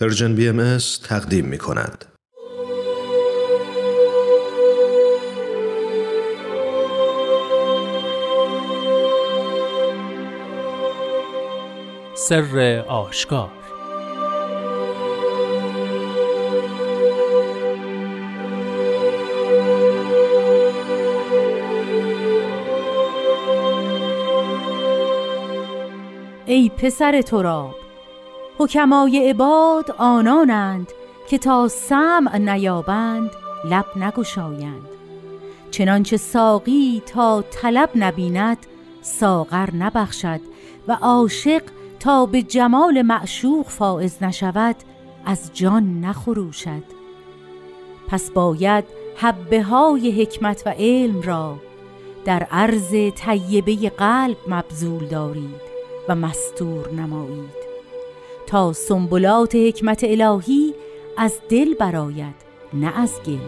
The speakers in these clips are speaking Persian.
پرژن بی ام تقدیم می کند. سر آشکار ای پسر تراب حکمای عباد آنانند که تا سمع نیابند لب نگشایند. چنانچه ساقی تا طلب نبیند ساغر نبخشد و عاشق تا به جمال معشوق فائز نشود از جان نخروشد. پس باید حبه های حکمت و علم را در عرض طیبه قلب مبذول دارید و مستور نمایید. تا سنبلات حکمت الهی از دل براید نه از گل.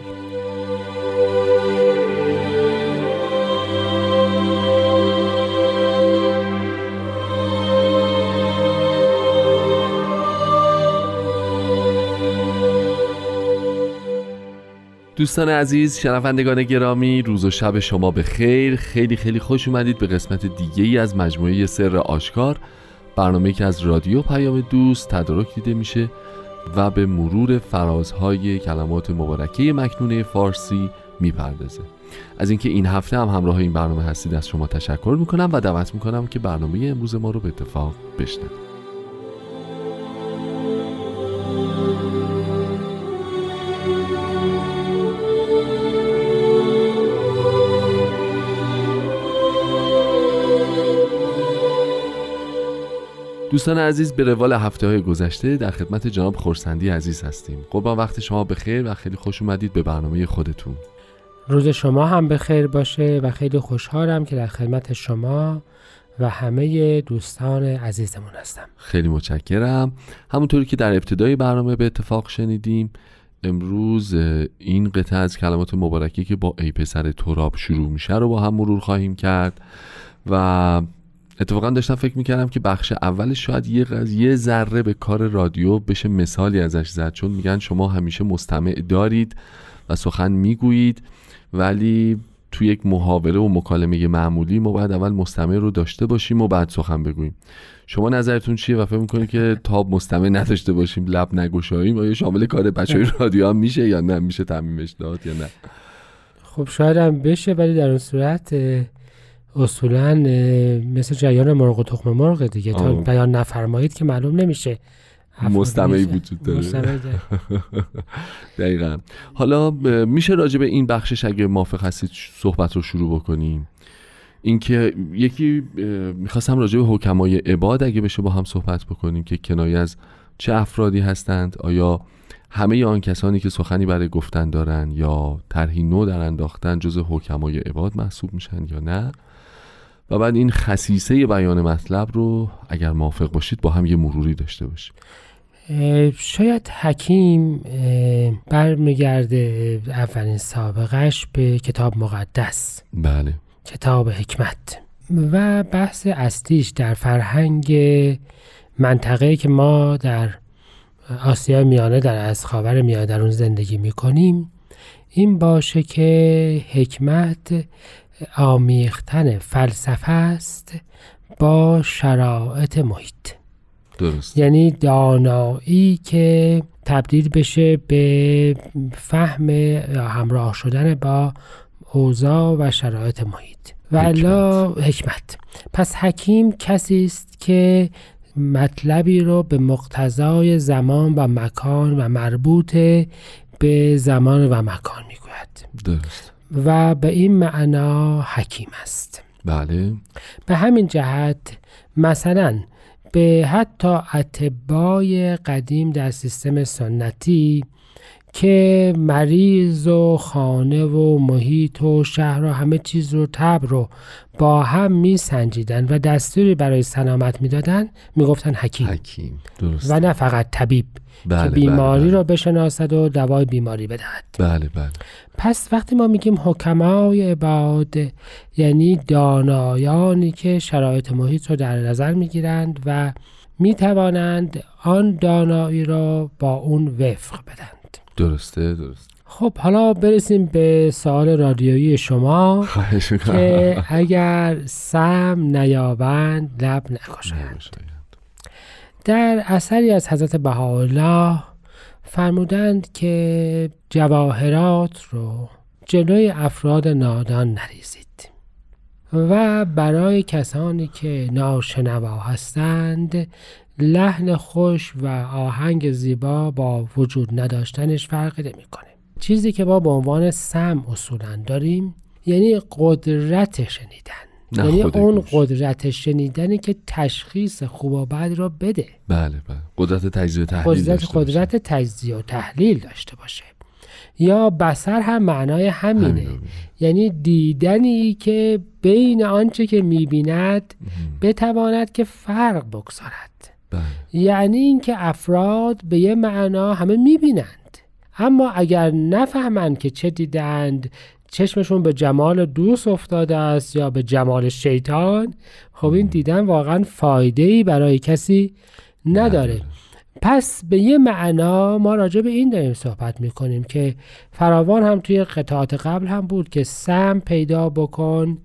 دوستان عزیز شنوندگان گرامی روز و شب شما به خیر خیلی خیلی خوش اومدید به قسمت دیگه ای از مجموعه سر آشکار. برنامه که از رادیو پیام دوست تدارک دیده میشه و به مرور فرازهای کلمات مبارکه مکنونه فارسی می‌پردازه. از اینکه این هفته هم همراه این برنامه هستید از شما تشکر می‌کنم و دعوت می‌کنم که برنامه امروز ما رو به اتفاق بشنوید. دوستان عزیز به روال هفته های گذشته در خدمت جناب خورسندی عزیز هستیم. قربان وقت شما به خیر و خیلی خوش اومدید به برنامه خودتون. روز شما هم به خیر باشه و خیلی خوشحالم که در خدمت شما و همه دوستان عزیزمون هستم. خیلی متشکرم. همونطوری که در ابتدای برنامه به اتفاق شنیدیم امروز این قطعه از کلمات مبارکی که با ای پسر تراب شروع میشه رو با هم مرور خواهیم کرد و اتفاقا داشتم فکر می‌کردم که بخش اولش شاید یه یه ذره به کار رادیو بشه مثالی ازش زد. چون میگن شما همیشه مستمع دارید و سخن می‌گویید ولی تو یک محاوره و مکالمه معمولی ما باید اول مستمع رو داشته باشیم و بعد سخن بگوییم. شما نظرتون چیه و فکر می‌کنید که تا مستمع نداشته باشیم لب نگوشاییم آیا شامل کار بچه رادیو هم میشه یا نه؟ میشه تعمیمش داد یا نه؟ خب شاید هم بشه ولی در اون صورت اصولا مثل جریان مرغ و تخم مرغ دیگه. تا بیان نفرمایید که معلوم نمیشه. مستمعی وجود داره. دقیقا. حالا میشه راجع به این بخشش اگه موافق هستید صحبت رو شروع بکنیم. اینکه یکی می‌خواستم راجع به حکمای عباد اگه بشه با هم صحبت بکنیم که کنایه از چه افرادی هستند. آیا همه آن کسانی که سخنی برای گفتن دارن یا طرحی نو در انداختن جز حکمای عباد محسوب میشن یا نه؟ و بعد این خصیصه بیان مطلب رو اگر موافق باشید با هم یه مروری داشته باشیم. شاید حکیم برمیگرده اولین سابقش به کتاب مقدس. بله. کتاب حکمت. و بحث اصلیش در فرهنگ منطقه که ما در آسیا میانه در از خاور میانه در اون زندگی می‌کنیم این باشه که حکمت آمیختن فلسفه است با شرایط محیط. درست. یعنی دانایی که تبدیل بشه به فهم یا همراه شدن با اوضاع و شرایط محیط. و الا حکمت. پس حکیم کسی است که مطلبی رو به مقتضای زمان و مکان و مربوط به زمان و مکان می‌گوید. درست. و به این معنا حکیم است. بله. به همین جهت مثلا به حتی اتبای قدیم در سیستم سنتی که مریض و خانه و محیط و شهر و همه چیز رو تب رو با هم می سنجیدن و دستوری برای سلامت می‌دادن می‌گفتن حکیم. حکیم درست و نه فقط طبیب بله، که بیماری بله. را بشناسد و دوای بیماری بدهد. بله بله. پس وقتی ما میگیم حکمای عباد یعنی دانایانی که شرایط محیط رو در نظر می‌گیرند و می توانند آن دانایی را با اون وفق بدند درسته درست خب حالا برسیم به سوال رادیویی شما که اگر سم نیابند لب نکشند. در اثری از حضرت بهاءالله فرمودند که جواهرات رو جلوی افراد نادان نریزید و برای کسانی که ناشنوا هستند لحن خوش و آهنگ زیبا با وجود نداشتنش فرقی نمی‌کنه. چیزی که ما به عنوان سم اصولا داریم یعنی قدرت شنیدن. یعنی اون. قدرت شنیدنی که تشخیص خوب و بد را بده. بله بله. قدرت تجزیه و تحلیل قدرت داشته باشه. قدرت تجزیه و تحلیل داشته باشه. یا بسر هم معنای همینه. همین رو میگه. یعنی دیدنی که بین آنچه که می‌بیند بتواند که فرق بگذارد. بله. یعنی اینکه افراد به یه معنا همه می‌بینند اما اگر نفهمند که چه دیدند چشمشون به جمال دوست افتاده است یا به جمال شیطان خب این دیدن واقعا فایده ای برای کسی نداره. پس به یه معنا ما راجع به این داریم صحبت می‌کنیم که فراوان هم توی قطعات قبل هم بود که سم پیدا بکن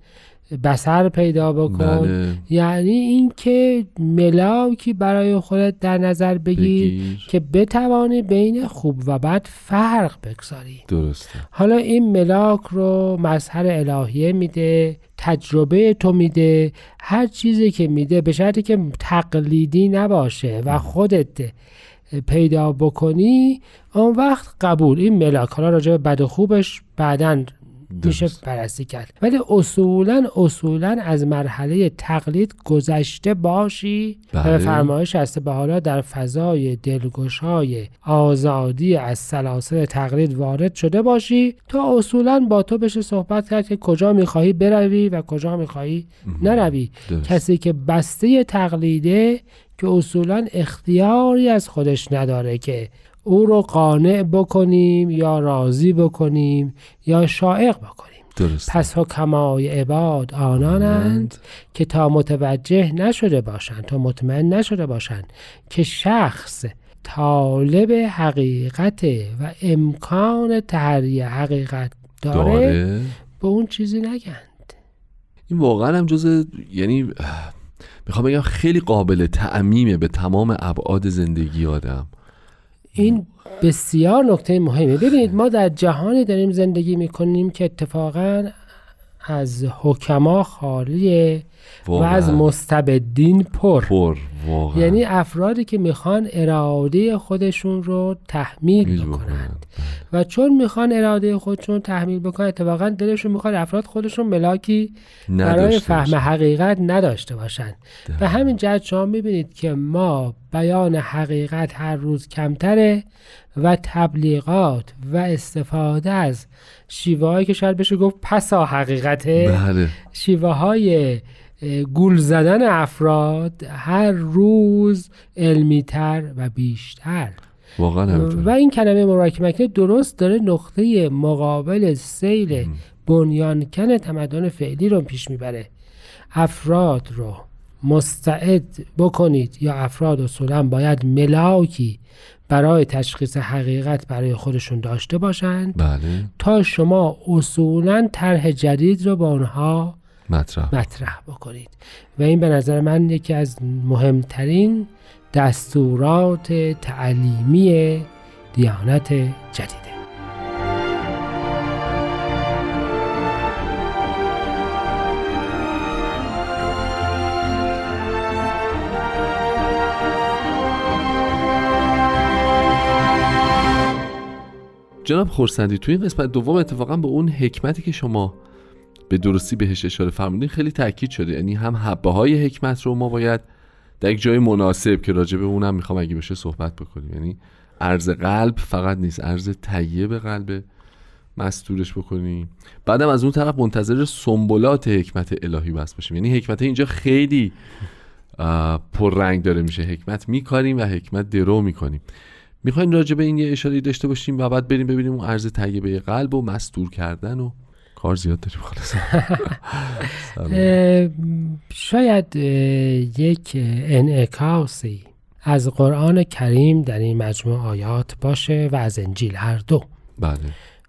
بسر پیدا بکن. بله. یعنی اینکه ملاکی برای خودت در نظر بگیر بگیر. که بتوانی بین خوب و بد فرق بگذاری. درسته. حالا این ملاک رو مظهر الهیه میده تجربه تو میده هر چیزی که میده به شرطی که تقلیدی نباشه و خودت پیدا بکنی اون وقت قبول. این ملاک حالا راجع به بد و خوبش بعدا میشه. بررسی کرد ولی اصولا اصولا از مرحله تقلید گذشته باشی و بله. به فرمایش هست به حالا در فضای دلگشای آزادی از سلاسل تقلید وارد شده باشی تا اصولا با تو بشه صحبت کرد که کجا می‌خواهی بروی و کجا می‌خواهی نروی درست. کسی که بسته تقلیده که اصولا اختیاری از خودش نداره که او رو قانع بکنیم یا راضی بکنیم یا شائق بکنیم. درست پس حکمای عباد آنانند که تا متوجه نشده باشند تا مطمئن نشده باشند که شخص طالب حقیقت و امکان تحری حقیقت داره, داره؟ به اون چیزی نگند. این واقعا هم جز یعنی می‌خوام بگم خیلی قابل تعمیمه به تمام ابعاد زندگی آدم. این بسیار نکته مهمه. ببینید ما در جهانی داریم زندگی می‌کنیم که اتفاقا از حکما خالیه و از مستبدین پر. پر واقعا. یعنی افرادی که می‌خوان اراده خودشون رو تحمیل بکنند. و چون می‌خوان اراده خودشون تحمیل بکنن اتفاقا دلشون می‌خواد افراد خودشون ملاکی برای فهم. حقیقت نداشته باشند به همین جهت شما می‌بینید که ما بیان حقیقت هر روز کمتره و تبلیغات و استفاده از شیوه که شاید بشه گفت پسا حقیقته. بله. شیوه های گول زدن افراد هر روز علمیتر و بیشتر. واقعا و. این کلمه مراکمکنه درست داره نقطه مقابل سیل بنیانکن تمدن فعلی رو پیش می‌بره. افراد رو مستعد بکنید یا افراد اصولا باید ملاکی برای تشخیص حقیقت برای خودشون داشته باشند بله. تا شما اصولا طرح جدید رو با اونها مطرح. مطرح بکنید. و این به نظر من یکی از مهمترین دستورات تعلیمی دیانت جدیده جناب خورسندی توی این قسمت دوم اتفاقا به اون حکمتی که شما به درستی بهش اشاره فرمودین خیلی تاکید شده. یعنی هم حبه های حکمت رو ما باید در یک جای مناسب که راجع به اونم می‌خوام اگه بشه صحبت بکنیم. یعنی عرض قلب فقط نیست عرض طیب قلب مستورش بکنیم. بعدم از اون طرف منتظر سنبولات حکمت الهی بس باشیم. یعنی حکمت اینجا خیلی پررنگ داره میشه. حکمت میکاریم و حکمت درو می‌کنیم. می‌خوایم راجع به این یه اشاره داشته باشیم و بعد بریم ببینیم اون عرض طیبه قلب و مستور کردن و کار زیاد داریم خلاص. شاید یک انعکاسی از قرآن کریم در این مجموع آیات باشه و از انجیل هر دو. بله.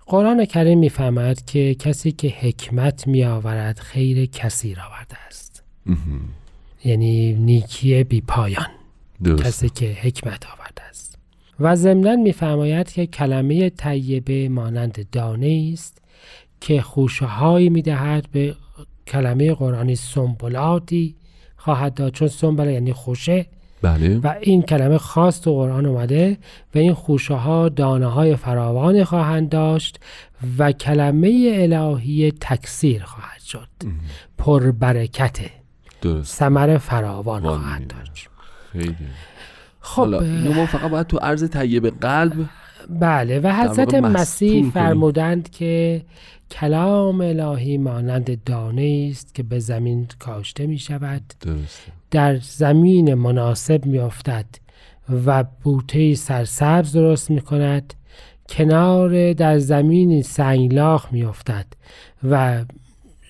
قرآن کریم می‌فهمد که کسی که حکمت میآورد خیر کثیر آورده است. یعنی نیکی بی پایان. درست. کسی که حکمت آورده است. و ضمنا میفرماید که کلمه طیبه مانند دانه است که خوشهایی می‌دهد به کلمه قرآنی سنبلاتی خواهد داد چون سنبله یعنی خوشه. بله. و این کلمه خاص تو قرآن اومده و این خوشه ها دانه های فراوانی خواهند داشت و کلمه الهی تکثیر خواهد شد. پربرکته درست. ثمر فراوان خواهد. داشت. خیلی. خب اینو ما فقط باید تو عرض طیب قلب بله و حضرت مسیح. فرمودند که کلام الهی مانند دانه است که به زمین کاشته می شود درسته. در زمین مناسب می افتد و بوته سرسبز درست می کند کنار در زمین سنگلاخ می افتد و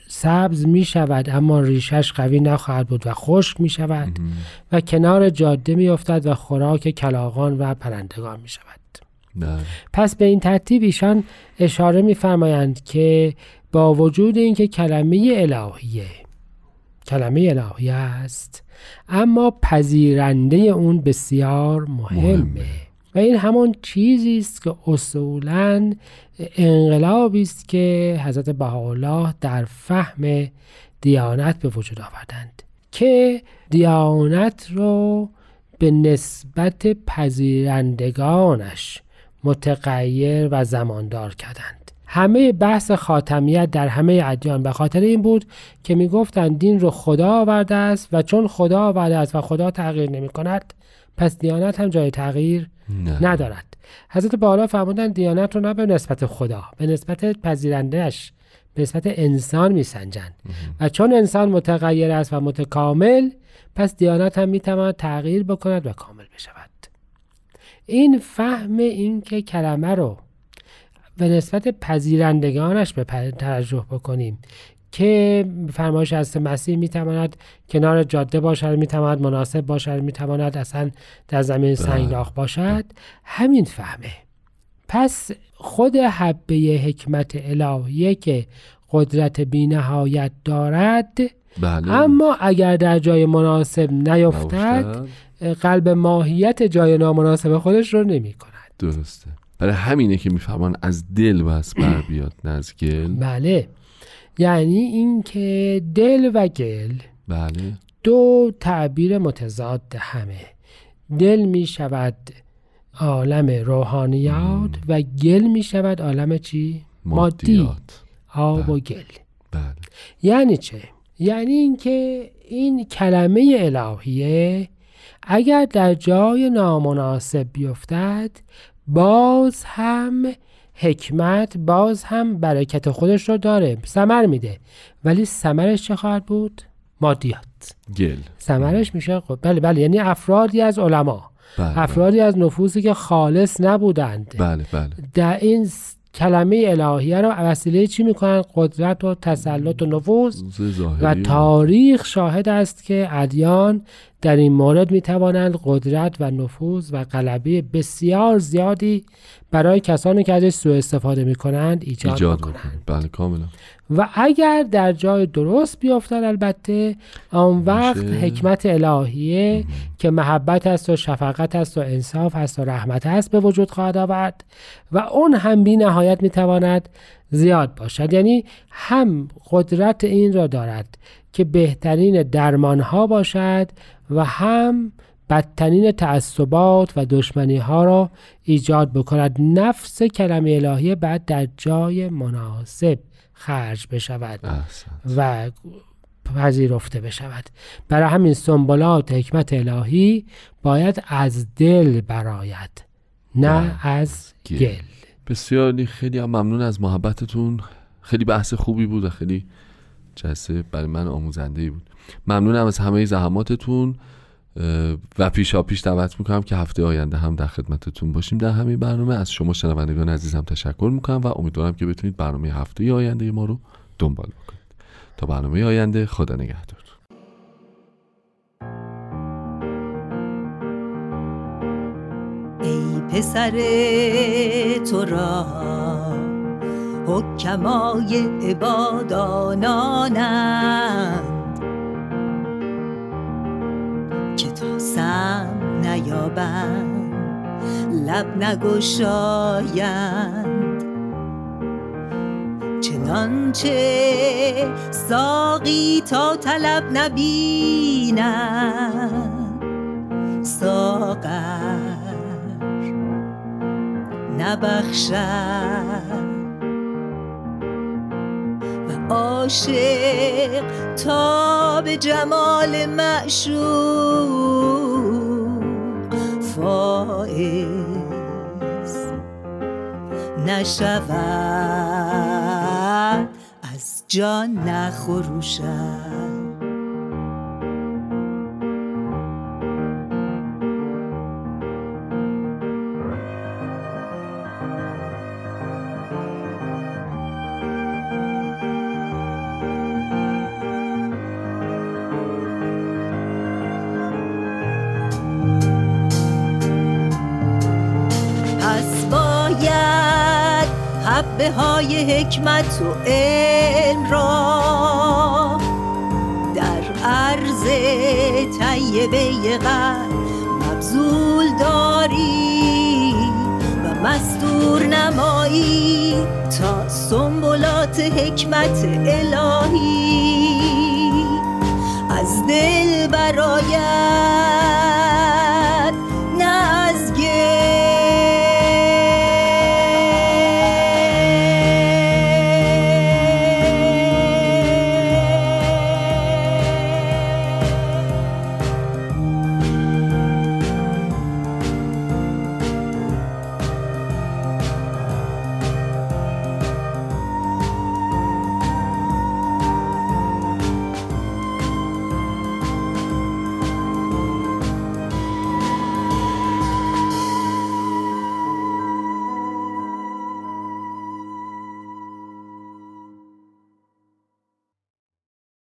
سبز می شود اما ریشش قوی نخواهد بود و خشک می شود و کنار جاده می افتد و خوراک کلاغان و پرندگان می شود بله پس به این ترتیب ایشان اشاره می‌فرمایند که با وجود اینکه کلمه الهیه کلمه الهیه است اما پذیرنده اون بسیار مهمه, مهمه. و این همون چیزی است که اصولا انقلابی است که حضرت بهاءالله در فهم دیانت به وجود آوردند که دیانت رو به نسبت پذیرندگانش متغیر و زماندار کردند. همه بحث خاتمیت در همه ادیان به خاطر این بود که می‌گفتند دین رو خدا آورده است و چون خدا آورده است و خدا تغییر نمی کند پس دیانت هم جای تغییر نه. ندارد. حضرت بالا فرمودند دیانت رو نه به نسبت خدا به نسبت پذیرندهش به نسبت انسان میسنجند. و چون انسان متغیر است و متکامل پس دیانت هم می‌تواند تغییر بکند و کامل این فهم این که کلمه رو به نسبت پذیرندگانش به توجه بکنیم که فرمایش از مسیح می‌تواند کنار جاده باشد می‌تواند مناسب باشد می‌تواند اصلا در زمین سنگلاخ باشد. همین فهمه. پس خود حبه حکمت الهیه که قدرت بینهایت دارد. بله. اما اگر در جای مناسب نیفتد. قلب ماهیت جای نامناسب خودش رو نمی کند. درسته. برای همینه که می‌فهمن از دل بس بر بیاد نه از گل. بله. یعنی اینکه دل و گل بله. دو تعبیر متضاد همه. دل می شود عالم روحانیات و گل می شود عالم چی؟ مادی. مادیات آب و گل. بله. یعنی چه؟ یعنی اینکه این کلمه الهیه اگر در جای نامناسب بیفتد باز هم حکمت باز هم برکت خودش رو داره. ثمر میده. ولی ثمرش چه خواهد بود؟ مادیات. گل. ثمرش میشه خب بله بله. یعنی افرادی از علما. بله افرادی از نفوسی که خالص نبودند. بله بله. در این کلمه الهیه را وسیله چی می‌کنن؟ قدرت و تسلط و نفوذ. و تاریخ شاهد است که ادیان در این مورد می توانند قدرت و نفوذ و غلبه بسیار زیادی برای کسانی که ازش سوء استفاده می کنند ایجاد, ایجاد بکنه. بله کاملا و اگر در جای درست بیافتد البته آن وقت میشه. حکمت الهیه که محبت است و شفقت است و انصاف است و رحمت است به وجود خواهد آورد و اون هم بی نهایت می تواند زیاد باشد یعنی هم قدرت این را دارد که بهترین درمان ها باشد و هم بدترین تعصبات و دشمنی ها را ایجاد بکند نفس کلمه الهیه بعد در جای مناسب خرج بشود احسن و پذیرفته بشود برای همین سنبلات حکمت الهی باید از دل براید نه بله. از گل. بسیار خیلی هم ممنون از محبتتون. خیلی بحث خوبی بود و خیلی جلسه برای من آموزنده بود. ممنونم از همه زحماتتون. و پیشا پیش دعوت می‌کنم که هفته آینده هم در خدمتتون باشیم. در همین برنامه از شما شنوندگان عزیزم تشکر می‌کنم و امیدوارم که بتونید برنامه هفته آینده ما رو دنبال بکنید. تا برنامه آینده خدا نگهدار. پسر تو را. حکمای عبادانانند سم نیابند لب نگشایند. چنانچه ساقی تا طلب نبیند ساقر نبخشد و عاشق تا به جمال معشوق فائز نشود. از جان نخروشد حبه های حکمت و علم را در عرض طیبه قلب مبزول داری و مستور نمایی تا سنبولات حکمت الهی از دل برایت